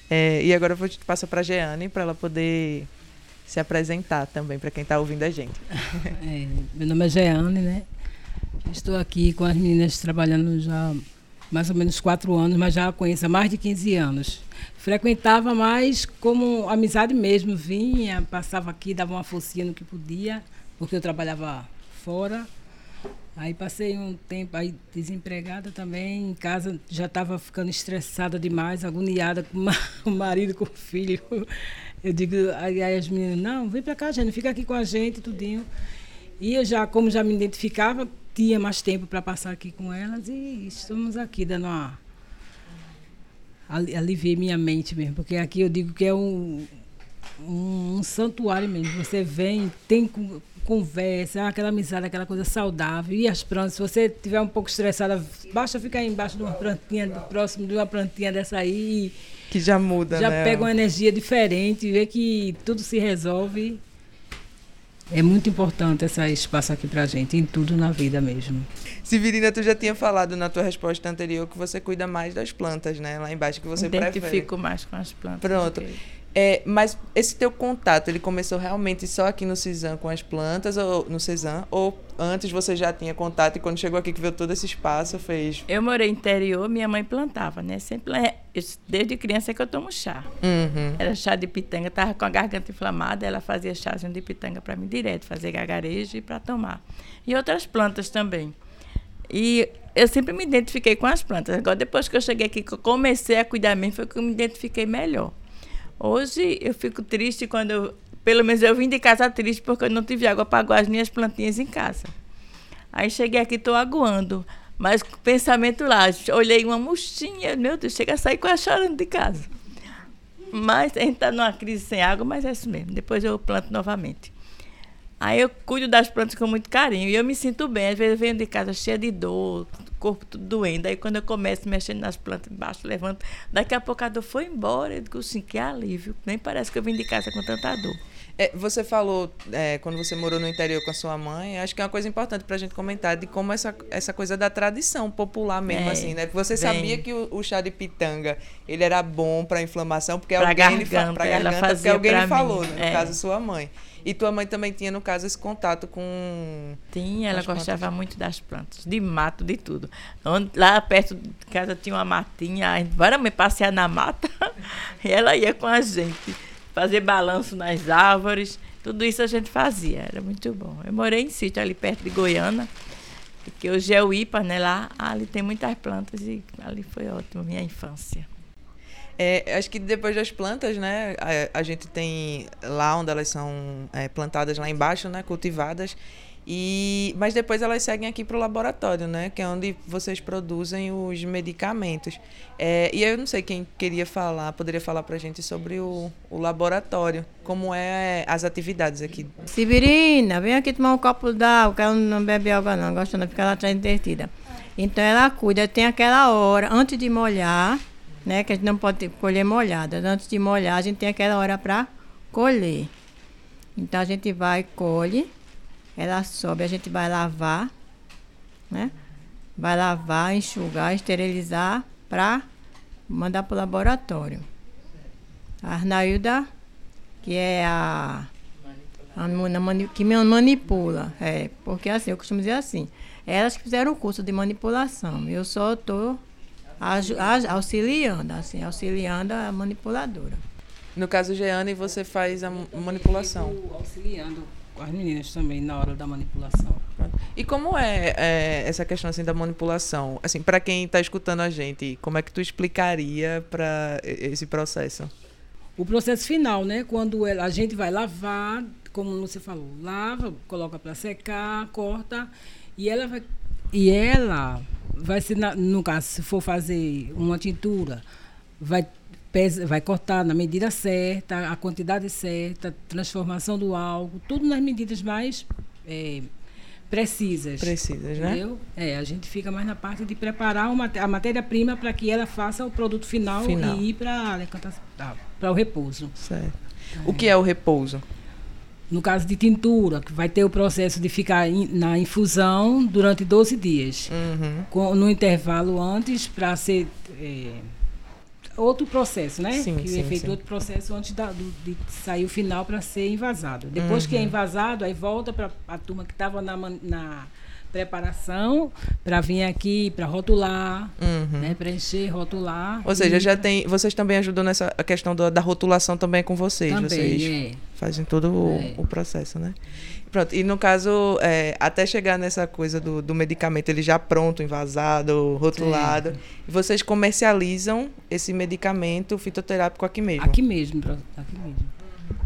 É, e agora eu vou te passar para a Jeane para ela poder se apresentar também para quem está ouvindo a gente. É, meu nome é Jeane, né? Estou aqui com as meninas trabalhando já mais ou menos quatro anos, mas já a conheço há mais de 15 anos. Frequentava mais como amizade mesmo, vinha, passava aqui, dava uma forcinha no que podia, porque eu trabalhava fora. Aí passei um tempo aí desempregada também, em casa já estava ficando estressada demais, agoniada com o ma- o marido, com o filho. Eu digo, aí as meninas, não, vem para cá, gente, fica aqui com a gente, tudinho. E eu já, como já me identificava, tinha mais tempo para passar aqui com elas e estamos aqui dando uma. ali- Aliviei minha mente mesmo, porque aqui eu digo que é um, um, um santuário mesmo. Você vem, tem con- conversa, aquela amizade, aquela coisa saudável. E as plantas, se você estiver um pouco estressada, basta ficar embaixo de uma plantinha, próximo de uma plantinha dessa aí, Que já muda, já né? pega uma energia diferente, vê que tudo se resolve. É muito importante esse espaço aqui pra gente, em tudo na vida mesmo. Severina, tu já tinha falado na tua resposta anterior que você cuida mais das plantas, né? Lá embaixo que você prefere. Identifico mais com as plantas. Pronto. do que- É, mas esse teu contato, ele começou realmente só aqui no CISAM com as plantas, ou no CISAM, ou antes você já tinha contato e quando chegou aqui que viu todo esse espaço, fez... Eu morei interior, minha mãe plantava, né? Sempre, desde criança é que eu tomo chá. Uhum. Era chá de pitanga, tava com a garganta inflamada, ela fazia chazinho de pitanga para mim direto, fazer gargarejo e para tomar. E outras plantas também. E eu sempre me identifiquei com as plantas. Agora, depois que eu cheguei aqui, que eu comecei a cuidar mesmo, foi que eu me identifiquei melhor. Hoje eu fico triste quando eu, pelo menos eu vim de casa triste porque eu não tive água para aguar as minhas plantinhas em casa. Aí cheguei aqui, estou aguando. Mas com pensamento lá, olhei uma murchinha, meu Deus, chega a sair quase chorando de casa. Mas a gente está numa crise sem água, mas é isso mesmo. Depois eu planto novamente. Aí eu cuido das plantas com muito carinho e eu me sinto bem. Às vezes eu venho de casa cheia de dor, corpo tudo doendo. Aí quando eu começo mexendo nas plantas embaixo, levanto, daqui a pouco a dor foi embora. Eu digo assim, que alívio. Nem parece que eu vim de casa com tanta dor. É, você falou, é, quando você morou no interior com a sua mãe, acho que é uma coisa importante pra gente comentar de como essa, essa coisa da tradição popular mesmo, É, assim, né? Você bem. sabia que o, o chá de pitanga, ele era bom pra inflamação, porque Pra alguém garganta, pra ela garganta, porque fazia alguém lhe pra falou, mim, né? No é. caso, sua mãe. E tua mãe também tinha, no caso, esse contato com... Tinha, ela As plantas. gostava muito das plantas, de mato, de tudo. Lá perto de casa tinha uma matinha, a gente, bora me passear na mata, e ela ia com a gente, fazer balanço nas árvores, tudo isso a gente fazia, era muito bom. Eu morei em sítio ali perto de Goiânia, que hoje é o IPA, né, lá, ali tem muitas plantas e ali foi ótimo, minha infância. É, acho que depois das plantas, né, a, a gente tem lá onde elas são é, plantadas lá embaixo, né, cultivadas, e mas depois elas seguem aqui para o laboratório, né, que é onde vocês produzem os medicamentos. É, e eu não sei quem queria falar, poderia falar para a gente sobre o, o laboratório, como é as atividades aqui. Severina, vem aqui tomar um copo d'água, ela não bebe água não, gosta de ficar lá atrás entretida. Então ela cuida, tem aquela hora, antes de molhar, né, que a gente não pode colher molhada, antes de molhar a gente tem aquela hora para colher. Então a gente vai, colhe, ela sobe, a gente vai lavar, né? Vai lavar, enxugar, esterilizar para mandar para o laboratório. A Arnailda, que é a, a mani- que me manipula, é, porque assim, eu costumo dizer assim, elas que fizeram o curso de manipulação, eu só estou auxiliando, assim, auxiliando a manipuladora. No caso, Jeane, você faz a manipulação. Auxiliando as meninas também na hora da manipulação. E como é, é, essa questão assim da manipulação? Assim, para quem está escutando a gente, como é que tu explicaria para esse processo? O processo final, né? Quando a gente vai lavar, como você falou, lava, coloca para secar, corta e ela vai e ela vai ser na- no caso se for fazer uma tintura, vai pesa, vai cortar na medida certa, a quantidade certa, transformação do álcool, tudo nas medidas mais eh, precisas. Precisas, né? Entendeu? É, a gente fica mais na parte de preparar uma, a matéria-prima para que ela faça o produto final, Final. e ir para o repouso. Certo. O que é o repouso? No caso de tintura, que vai ter o processo de ficar in- na infusão durante 12 dias. Uhum. Com, no intervalo antes, para ser é, outro processo, né? Sim, que sim, é feito sim. outro processo antes da- do- de sair o final para ser invasado. Depois Uhum. que é invasado, aí volta para a turma que estava na, na preparação para vir aqui para rotular, Uhum. né? Preencher, rotular. Ou seja, e- já tem. Vocês também ajudam nessa questão do- da rotulação também com vocês. também, vocês é. fazem todo o, É. o processo, né? Pronto. E no caso, é, até chegar nessa coisa do, do medicamento, ele já pronto, envasado, rotulado, vocês comercializam esse medicamento fitoterápico aqui mesmo. Aqui mesmo, aqui mesmo.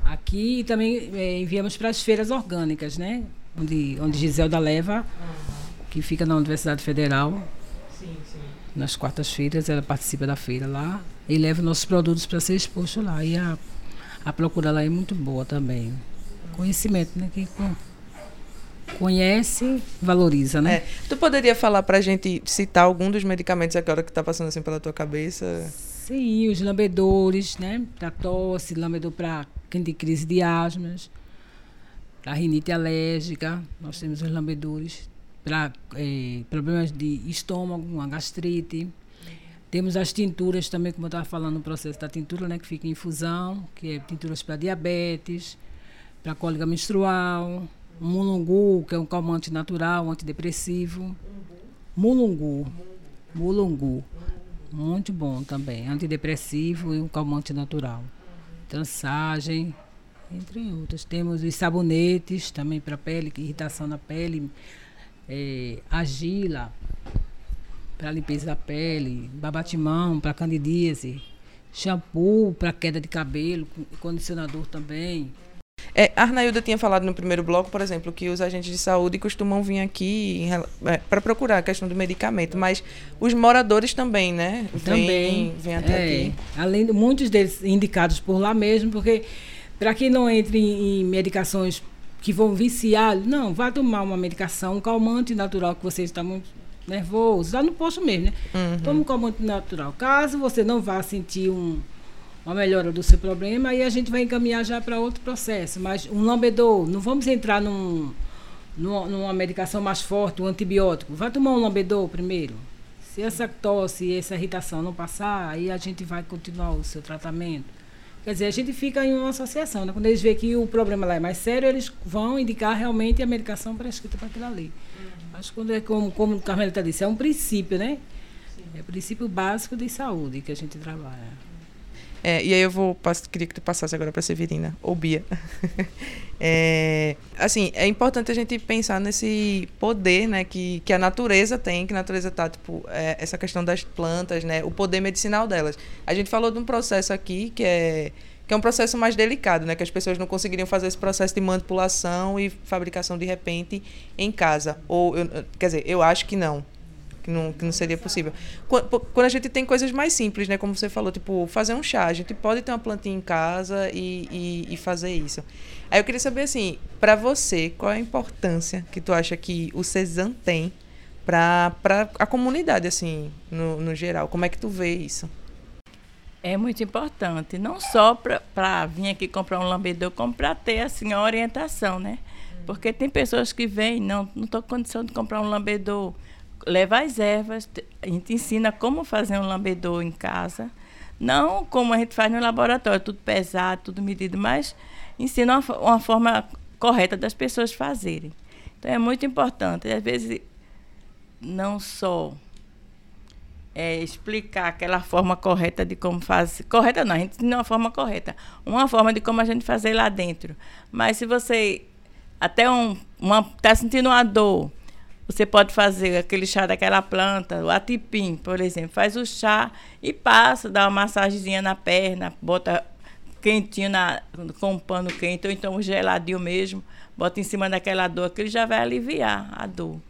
Aqui também eh, enviamos para as feiras orgânicas, né? Onde, onde Giselda leva, que fica na Universidade Federal. Nas quartas-feiras ela participa da feira lá e leva nossos produtos para ser exposto lá. E a, a procura lá é muito boa também. Conhecimento, né? Quem con- conhece, valoriza, né? É. Tu poderia falar pra gente, citar algum dos medicamentos agora que tá passando assim pela tua cabeça? Sim, os lambedores, né? Para tosse, lambedor para quem tem crise de asmas, para rinite alérgica, nós temos os lambedores para problemas de estômago, uma gastrite. Temos as tinturas também, como eu estava falando no processo da tintura, né? Que fica em infusão, que é tinturas para diabetes, para cólica menstrual, mulungu, que é um calmante natural, antidepressivo. Mulungu. Mulungu. Muito bom também. Antidepressivo e um calmante natural. Transagem, entre outros. Temos os sabonetes também para pele, irritação na pele. É, agila para limpeza da pele. Babatimão para candidíase. Shampoo para queda de cabelo. con- Condicionador também. É, a Arnailda tinha falado no primeiro bloco, por exemplo, que os agentes de saúde costumam vir aqui para procurar a questão do medicamento, mas os moradores também, né? Vêm- Também. Vêm até é, aqui. Além de muitos deles indicados por lá mesmo, porque para que não entre em, em medicações que vão viciar, não, vá tomar uma medicação, um calmante natural que você está muito nervoso, lá no posto mesmo, né? Uhum. Toma um calmante natural. Caso você não vá sentir um, uma melhora do seu problema, aí a gente vai encaminhar já para outro processo. Mas um lambedor, não vamos entrar num, numa, numa medicação mais forte, um antibiótico. Vai tomar um lambedor primeiro. Se essa tosse e essa irritação não passar, aí a gente vai continuar o seu tratamento. Quer dizer, a gente fica em uma associação. Né? Quando eles veem que o problema lá é mais sério, eles vão indicar realmente a medicação prescrita para aquilo ali. Mas quando é como, como o Carmelita disse, é um princípio, né? É o princípio básico de saúde que a gente trabalha. É, e aí eu vou queria que tu passasse agora para Severina ou Bia. É, assim, é importante a gente pensar nesse poder, né, que, que a natureza tem, que a natureza tá, tipo, é, essa questão das plantas, né, o poder medicinal delas. A gente falou de um processo aqui que é que é um processo mais delicado, né, que as pessoas não conseguiriam fazer esse processo de manipulação e fabricação de repente em casa. Ou, eu- quer dizer, eu acho que não que não, que não seria possível. Qu- po- Quando a gente tem coisas mais simples, né? Como você falou, tipo, fazer um chá. A gente pode ter uma plantinha em casa e, e, e fazer isso. Aí eu queria saber, assim, para você, qual é a importância que tu acha que o Cezan tem para a comunidade, assim, no, no geral? Como é que tu vê isso? É muito importante, não só para vir aqui comprar um lambedor, como para ter assim, a orientação, né? Porque tem pessoas que vêm, não estou com condição de comprar um lambedor. Leva as ervas, a gente ensina como fazer um lambedor em casa. Não como a gente faz no laboratório, tudo pesado, tudo medido, mas ensina uma, uma forma correta das pessoas fazerem. Então é muito importante. Às vezes, não só é, explicar aquela forma correta de como fazer. Correta não, a gente é uma forma correta. Uma forma de como a gente fazer lá dentro. Mas se você até um, uma está sentindo uma dor, você pode fazer aquele chá daquela planta, o atipim, por exemplo. Faz o chá e passa, dá uma massagenzinha na perna, bota quentinho na, com um pano quente, ou então geladinho mesmo, bota em cima daquela dor, que ele já vai aliviar a dor.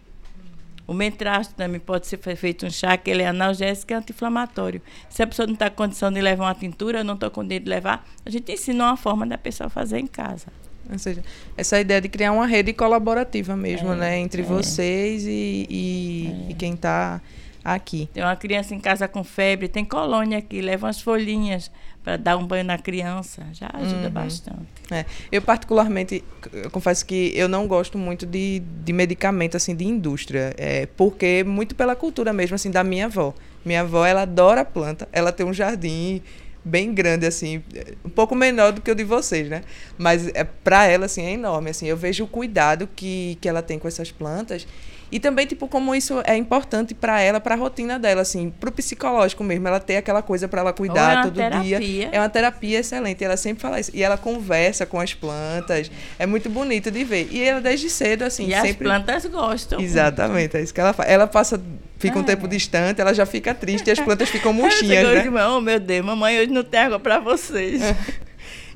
O mentrasto também pode ser feito um chá, que ele é analgésico e anti-inflamatório. Se a pessoa não está com condição de levar uma tintura, não está com medo de levar, a gente ensina uma forma da pessoa fazer em casa. Ou seja, essa ideia de criar uma rede colaborativa mesmo, é, né? Entre é. vocês e, e, é. e quem está aqui. Tem uma criança em casa com febre, tem colônia aqui, leva umas folhinhas para dar um banho na criança, já ajuda uhum. bastante. É. Eu particularmente, eu confesso que eu não gosto muito de, de medicamento assim de indústria, é, porque muito pela cultura mesmo assim da minha avó. Minha avó ela adora planta, ela tem um jardim bem grande assim, um pouco menor do que o de vocês, né? Mas é para ela assim é enorme assim. Eu vejo o cuidado que que ela tem com essas plantas e também, tipo, como isso é importante para ela, para a rotina dela, assim, pro psicológico mesmo. Ela ter aquela coisa para ela cuidar é todo terapia. dia. É uma terapia excelente. Ela sempre fala isso. E ela conversa com as plantas. É muito bonito de ver. E ela desde cedo, assim, e sempre. as plantas gostam. Exatamente, é isso que ela faz. Ela passa. Fica um é. tempo distante, ela já fica triste e as plantas ficam murchinhas. né? oh, meu Deus, mamãe hoje não tem água para vocês.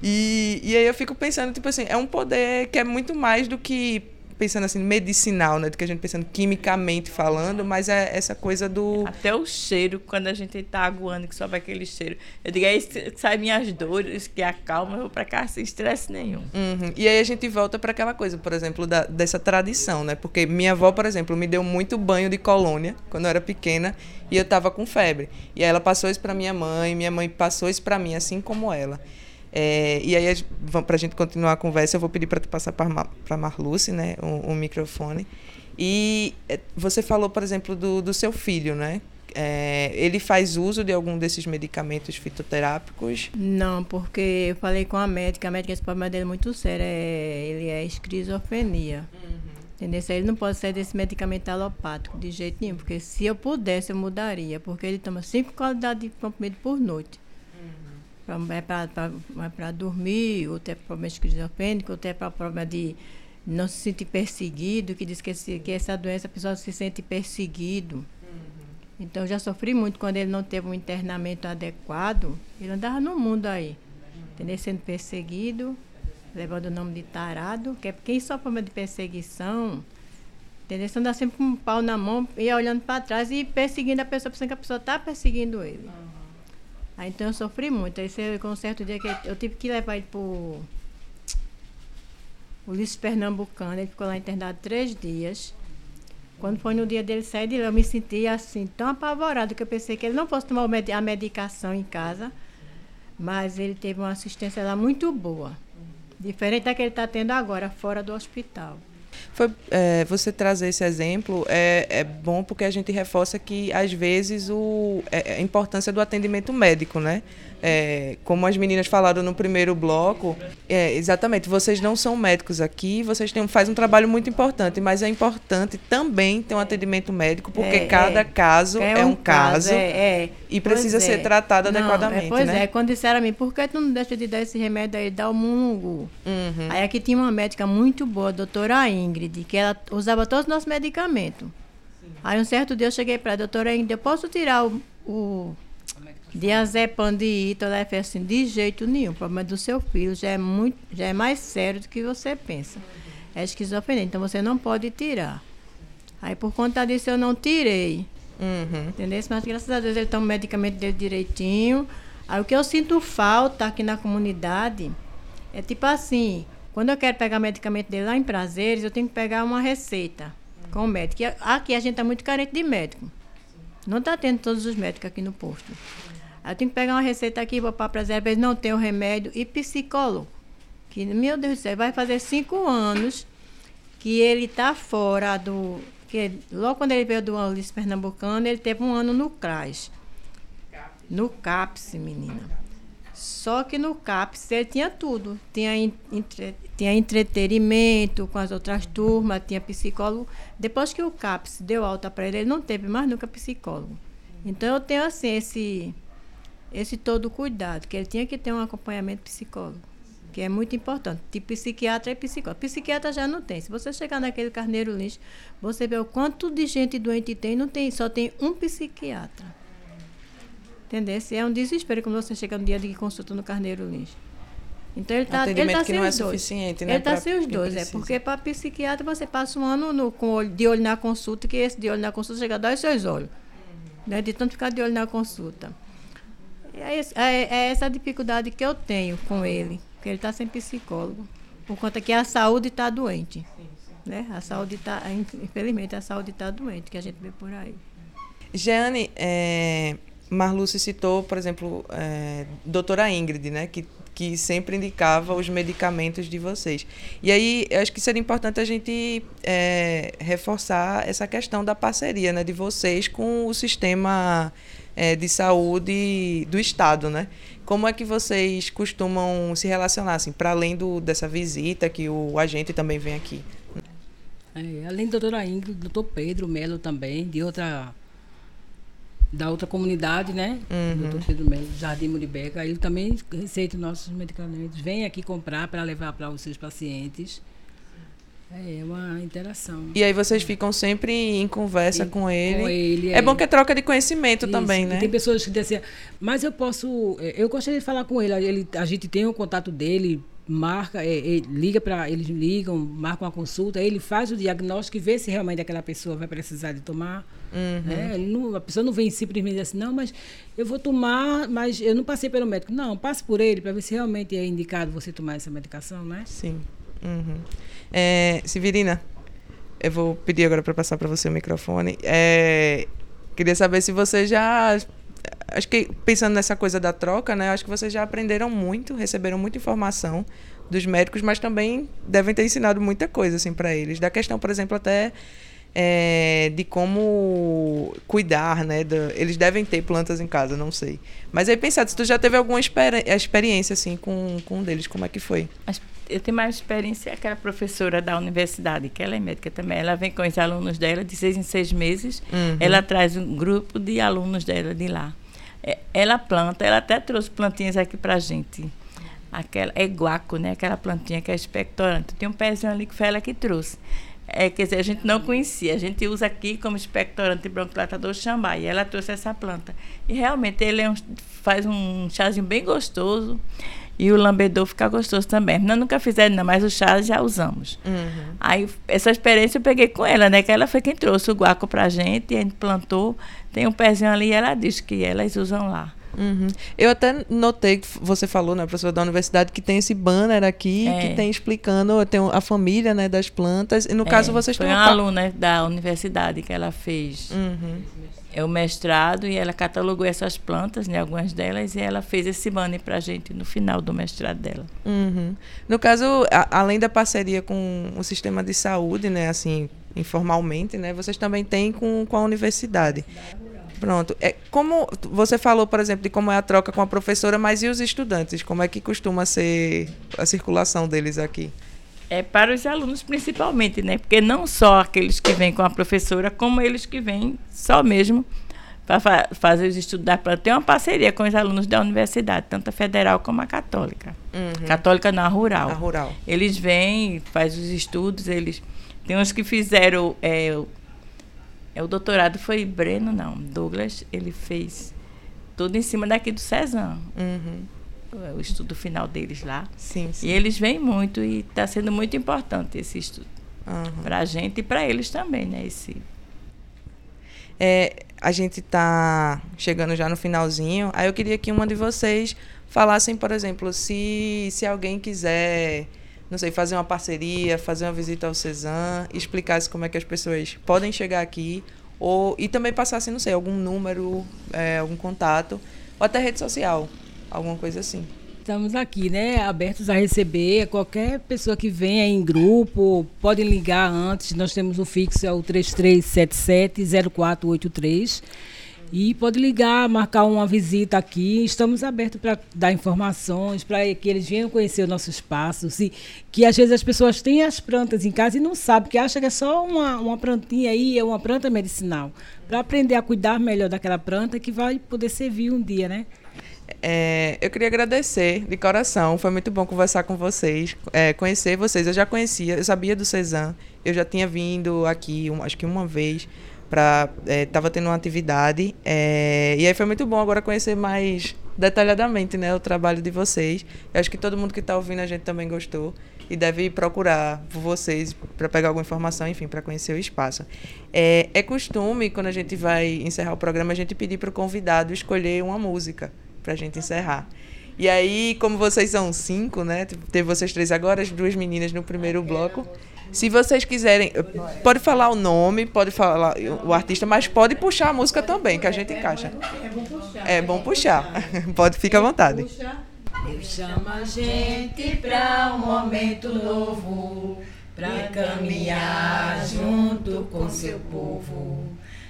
E, e aí eu fico pensando, tipo assim, é um poder que é muito mais do que pensando assim, medicinal, né? Do que a gente pensando quimicamente falando, mas é essa coisa do. Até o cheiro, quando a gente tá aguando, que sobe aquele cheiro. Eu digo, aí sai minhas dores, que acalma, eu vou pra cá sem estresse nenhum. Uhum. E aí a gente volta para aquela coisa, por exemplo, da, dessa tradição, né? Porque minha avó, por exemplo, me deu muito banho de colônia quando eu era pequena e eu tava com febre. E aí ela passou isso para minha mãe, minha mãe passou isso para mim, assim como ela. É, e aí, para a gente continuar a conversa, eu vou pedir para tu passar para a Marluce né, o, o, microfone. E é, você falou, por exemplo, do, do seu filho, né? É, ele faz uso de algum desses medicamentos fitoterápicos? Não, porque eu falei com a médica, a médica esse problema dele é muito sério, é, ele é esquizofrenia. Uhum. Entendeu? Ele não pode sair desse medicamento alopático de jeito nenhum, porque se eu pudesse, eu mudaria, porque ele toma cinco qualidades de comprimido por noite é para dormir, ou tem problema esquizofrênico, ou tem para problema de não se sentir perseguido, que diz que, esse, que essa doença a pessoa se sente perseguido. Uhum. Então, eu já sofri muito quando ele não teve um internamento adequado. Ele andava no mundo aí, entendeu? sendo perseguido, levando o nome de tarado, que é quem sofre problema de perseguição, entendeu? Você anda sempre com um pau na mão e olhando para trás e perseguindo a pessoa, pensando que a pessoa está perseguindo ele. Aí, então eu sofri muito. Aí com um certo dia que eu tive que levar ele para o Ulisses Pernambucano. Ele ficou lá internado três dias. Quando foi no dia dele sair de lá, eu me senti assim, tão apavorado que eu pensei que ele não fosse tomar a medicação em casa. Mas ele teve uma assistência lá muito boa. Diferente da que ele está tendo agora, fora do hospital. Foi, é, você trazer esse exemplo é, é bom porque a gente reforça que, às vezes, o, é, a importância do atendimento médico, né? É, como as meninas falaram no primeiro bloco, é, exatamente, vocês não são médicos aqui, vocês têm, fazem um trabalho muito importante, mas é importante também ter um atendimento médico, porque é, cada é. caso é, um, um caso, caso é, e precisa ser tratado não, adequadamente. pois né? é, quando disseram a mim, por que tu não deixa de dar esse remédio aí, dá o mungo? Uhum. Aí aqui tinha uma médica muito boa, a doutora Ingrid, que ela usava todos os nossos medicamentos. Aí um certo dia eu cheguei para a doutora Ingrid, eu posso tirar o, o Diazepam de Ito, ela fez assim, de jeito nenhum. O problema do seu filho já é, muito, já é mais sério do que você pensa. É esquizofrenia, então você não pode tirar. Aí por conta disso eu não tirei. Uhum. Entendeu? Mas graças a Deus ele toma o medicamento dele direitinho. Aí o que eu sinto falta aqui na comunidade é tipo assim, quando eu quero pegar medicamento dele lá em Prazeres, eu tenho que pegar uma receita com o médico. Aqui a gente está muito carente de médico. Não está tendo todos os médicos aqui no posto. Eu tenho que pegar uma receita aqui, vou para preservar, eles não tem o remédio, e psicólogo. Que, meu Deus do céu, vai fazer cinco anos que ele está fora do. Que logo quando ele veio do Ulisses Pernambucano, ele teve um ano no CRAS. No CAPS, menina. Só que no CAPS ele tinha tudo. Tinha, en- entre- tinha entretenimento com as outras turmas, tinha psicólogo. Depois que o CAPS deu alta para ele, ele não teve mais nunca psicólogo. Então eu tenho assim esse, esse todo cuidado, que ele tinha que ter um acompanhamento psicólogo, que é muito importante. Tipo psiquiatra e psicólogo. Psiquiatra já não tem. Se você chegar naquele carneiro lixo, você vê o quanto de gente doente tem, não tem, só tem um psiquiatra. Entendeu? É um desespero quando você chega no dia de consulta no Carneiro Lins. Então ele está ele tá que sem não é suficiente, né, Ele está sem os dois, é porque para psiquiatra você passa um ano no- com olho- de olho na consulta, que esse de olho na consulta chega a dar os seus olhos. Né? De tanto ficar de olho na consulta. É, esse- é- é essa dificuldade que eu tenho com ele, que ele está sem psicólogo. Por conta que a saúde está doente. Né? A saúde está, infelizmente, a saúde está doente, que a gente vê por aí. Jeane, é, Marluce citou, por exemplo, é, doutora Ingrid, né, que, que sempre indicava os medicamentos de vocês. E aí, eu acho que seria importante a gente é, reforçar essa questão da parceria né, de vocês com o sistema é, de saúde do Estado, né? Como é que vocês costumam se relacionar, assim, para além do, dessa visita que o agente também vem aqui? É, além da doutora Ingrid, doutor Pedro Melo também, de outra. Da outra comunidade, né? Uhum. Doutor Pedro Melo, do Jardim Muribeca. Ele também receita nossos medicamentos. Vem aqui comprar para levar para os seus pacientes. É uma interação. E aí vocês ficam sempre em conversa E- com ele. com ele, é é. bom que é troca de conhecimento Isso, também, e né? Tem pessoas que dizem assim, mas eu posso. eh, Eu gostaria de falar com ele. ele a gente tem o contato dele, marca, eh, eh, liga para. Eles ligam, marcam uma consulta, ele faz o diagnóstico e vê se realmente aquela pessoa vai precisar de tomar. Uhum. né? Não- a pessoa não vem simplesmente assim, não, mas eu vou tomar, mas eu não passei pelo médico. Não, passe por ele para ver se realmente é indicado você tomar essa medicação, né? Sim. Uhum. É, Severina, eu vou pedir agora para passar para você o microfone. É, queria saber se você já. Acho que pensando nessa coisa da troca, né? Acho que vocês já aprenderam muito, receberam muita informação dos médicos, mas também devem ter ensinado muita coisa assim para eles. Da questão, por exemplo, até é, de como cuidar, né? da- eles devem ter plantas em casa, não sei. Mas aí pensado, se tu já teve alguma experi- experiência assim com, com um deles, como é que foi? Mas eu tenho mais experiência aquela professora da universidade, que ela é médica também. Ela vem com os alunos dela de seis em seis meses. Uhum. Ela traz um grupo de alunos dela de lá. É, Ela planta, ela até trouxe plantinhas aqui pra gente. Aquela, é guaco, né? Aquela plantinha que é expectorante. Tem um pezinho ali que foi ela que trouxe. É, quer dizer, a gente não conhecia. A gente usa aqui como expectorante bronquilatador chambá. E ela trouxe essa planta. E realmente ele é um- faz um chazinho bem gostoso. E o lambedor fica gostoso também. Nós nunca fizemos, não, mas o chá já usamos. Uhum. Aí, essa experiência eu peguei com ela, né? Que ela foi quem trouxe o guaco pra gente, e a gente plantou. Tem um pezinho ali e ela disse que elas usam lá. Uhum. Eu até notei que você falou, né, professora da universidade, que tem esse banner aqui É. que tem explicando tem a família, né, das plantas. E no caso É, vocês Foi têm uma aluna da universidade que ela fez Uhum. É o mestrado e ela catalogou essas plantas, né? Algumas delas, e ela fez esse banner pra gente no final do mestrado dela. Uhum. No caso, a- além da parceria com o sistema de saúde, né, assim, informalmente, né, vocês também têm com, com a universidade. Pronto. É, como você falou, por exemplo, de como é a troca com a professora, mas e os estudantes? Como é que costuma ser a circulação deles aqui? É para os alunos principalmente, né? Porque não só aqueles que vêm com a professora, como eles que vêm só mesmo para fa fazer os estudos da planta. Tem uma parceria com os alunos da universidade, tanto a federal como a católica. Uhum. Católica na rural. A rural. Eles vêm, fazem os estudos, eles. Tem uns que fizeram. É, o- é, o doutorado foi Breno, não. Douglas, ele fez tudo em cima daqui do Cezanne. Uhum. O estudo final deles lá. Sim, sim. E eles vêm muito e está sendo muito importante esse estudo. Uhum. Para a gente e para eles também, né? Esse, É, a gente está chegando já no finalzinho. Aí eu queria que uma de vocês falassem, por exemplo, se, se alguém quiser, não sei, fazer uma parceria, fazer uma visita ao Cezanne, explicasse como é que as pessoas podem chegar aqui, ou, e também passasse, não sei, algum número, é, algum contato, ou até rede social, alguma coisa assim. Estamos aqui, né, abertos a receber. Qualquer pessoa que venha em grupo, podem ligar antes, nós temos o fixo, é o 3377-0483, e pode ligar, marcar uma visita aqui, estamos abertos para dar informações, para que eles venham conhecer o nosso espaço, e que às vezes as pessoas têm as plantas em casa e não sabem, que acham que é só uma, uma plantinha aí, é uma planta medicinal, para aprender a cuidar melhor daquela planta que vai poder servir um dia, né? É, eu queria agradecer de coração. Foi muito bom conversar com vocês, é, conhecer vocês. Eu já conhecia, eu sabia do Cezan. Eu já tinha vindo aqui, um, acho que uma vez, para estava é, tendo uma atividade. É, e aí foi muito bom agora conhecer mais detalhadamente, né, o trabalho de vocês. Eu acho que todo mundo que está ouvindo a gente também gostou e deve procurar vocês para pegar alguma informação, enfim, para conhecer o espaço. É, é costume quando a gente vai encerrar o programa a gente pedir para o convidado escolher uma música para a gente encerrar. E aí, como vocês são cinco, né? Teve vocês três agora, as duas meninas no primeiro bloco. Se vocês quiserem, pode falar o nome, pode falar o artista, mas pode puxar a música também, que a gente encaixa. É bom puxar. É bom puxar. Pode, ficar à vontade. Deus chama a gente para um momento novo, para caminhar junto com seu povo.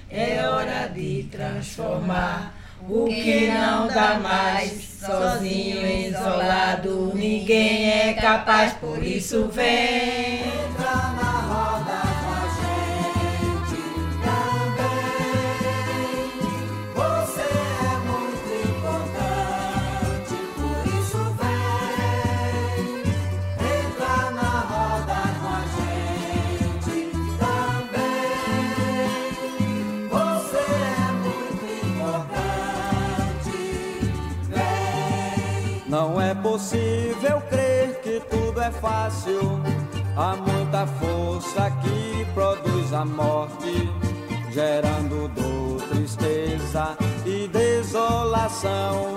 É hora de transformar o que não dá mais, sozinho, isolado, ninguém é capaz, por isso vem. É fácil. Há muita força que produz a morte, gerando dor, tristeza e desolação.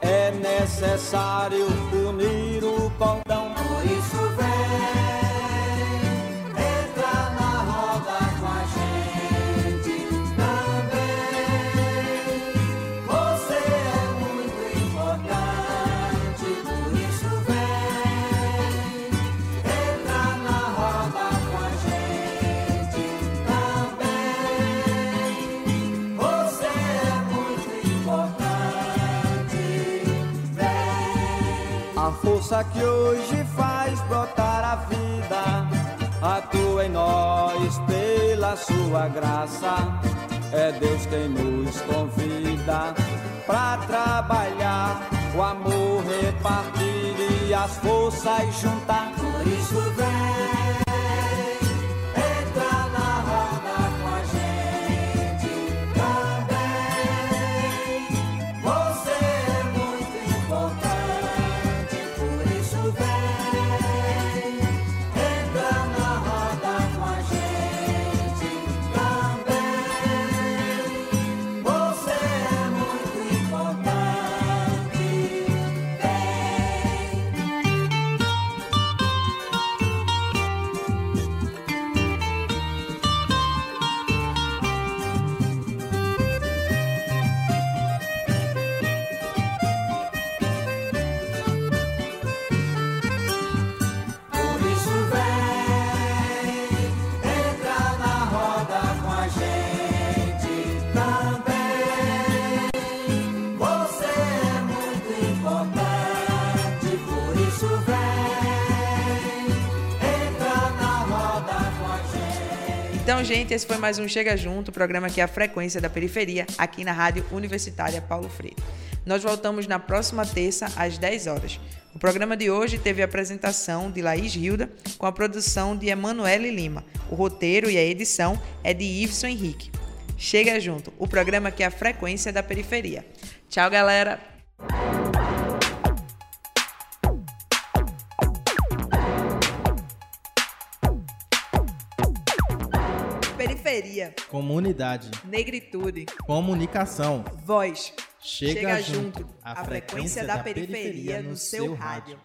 É necessário unir o cordão. Por isso vem, força que hoje faz brotar a vida atua em nós pela sua graça. É Deus quem nos convida para trabalhar, o amor repartir e as forças juntar. Por isso vem, Então, gente, esse foi mais um Chega Junto, programa que é a frequência da periferia, aqui na Rádio Universitária Paulo Freire. Nós voltamos na próxima terça, às 10 horas. O programa de hoje teve a apresentação de Laís Hilda, com a produção de Emanuele Lima. O roteiro e a edição é de Iveson Henrique. Chega Junto, o programa que é a frequência da periferia. Tchau, galera! Periferia, Comunidade, negritude, comunicação. voz. Chega, junto, a frequência da periferia no seu rádio.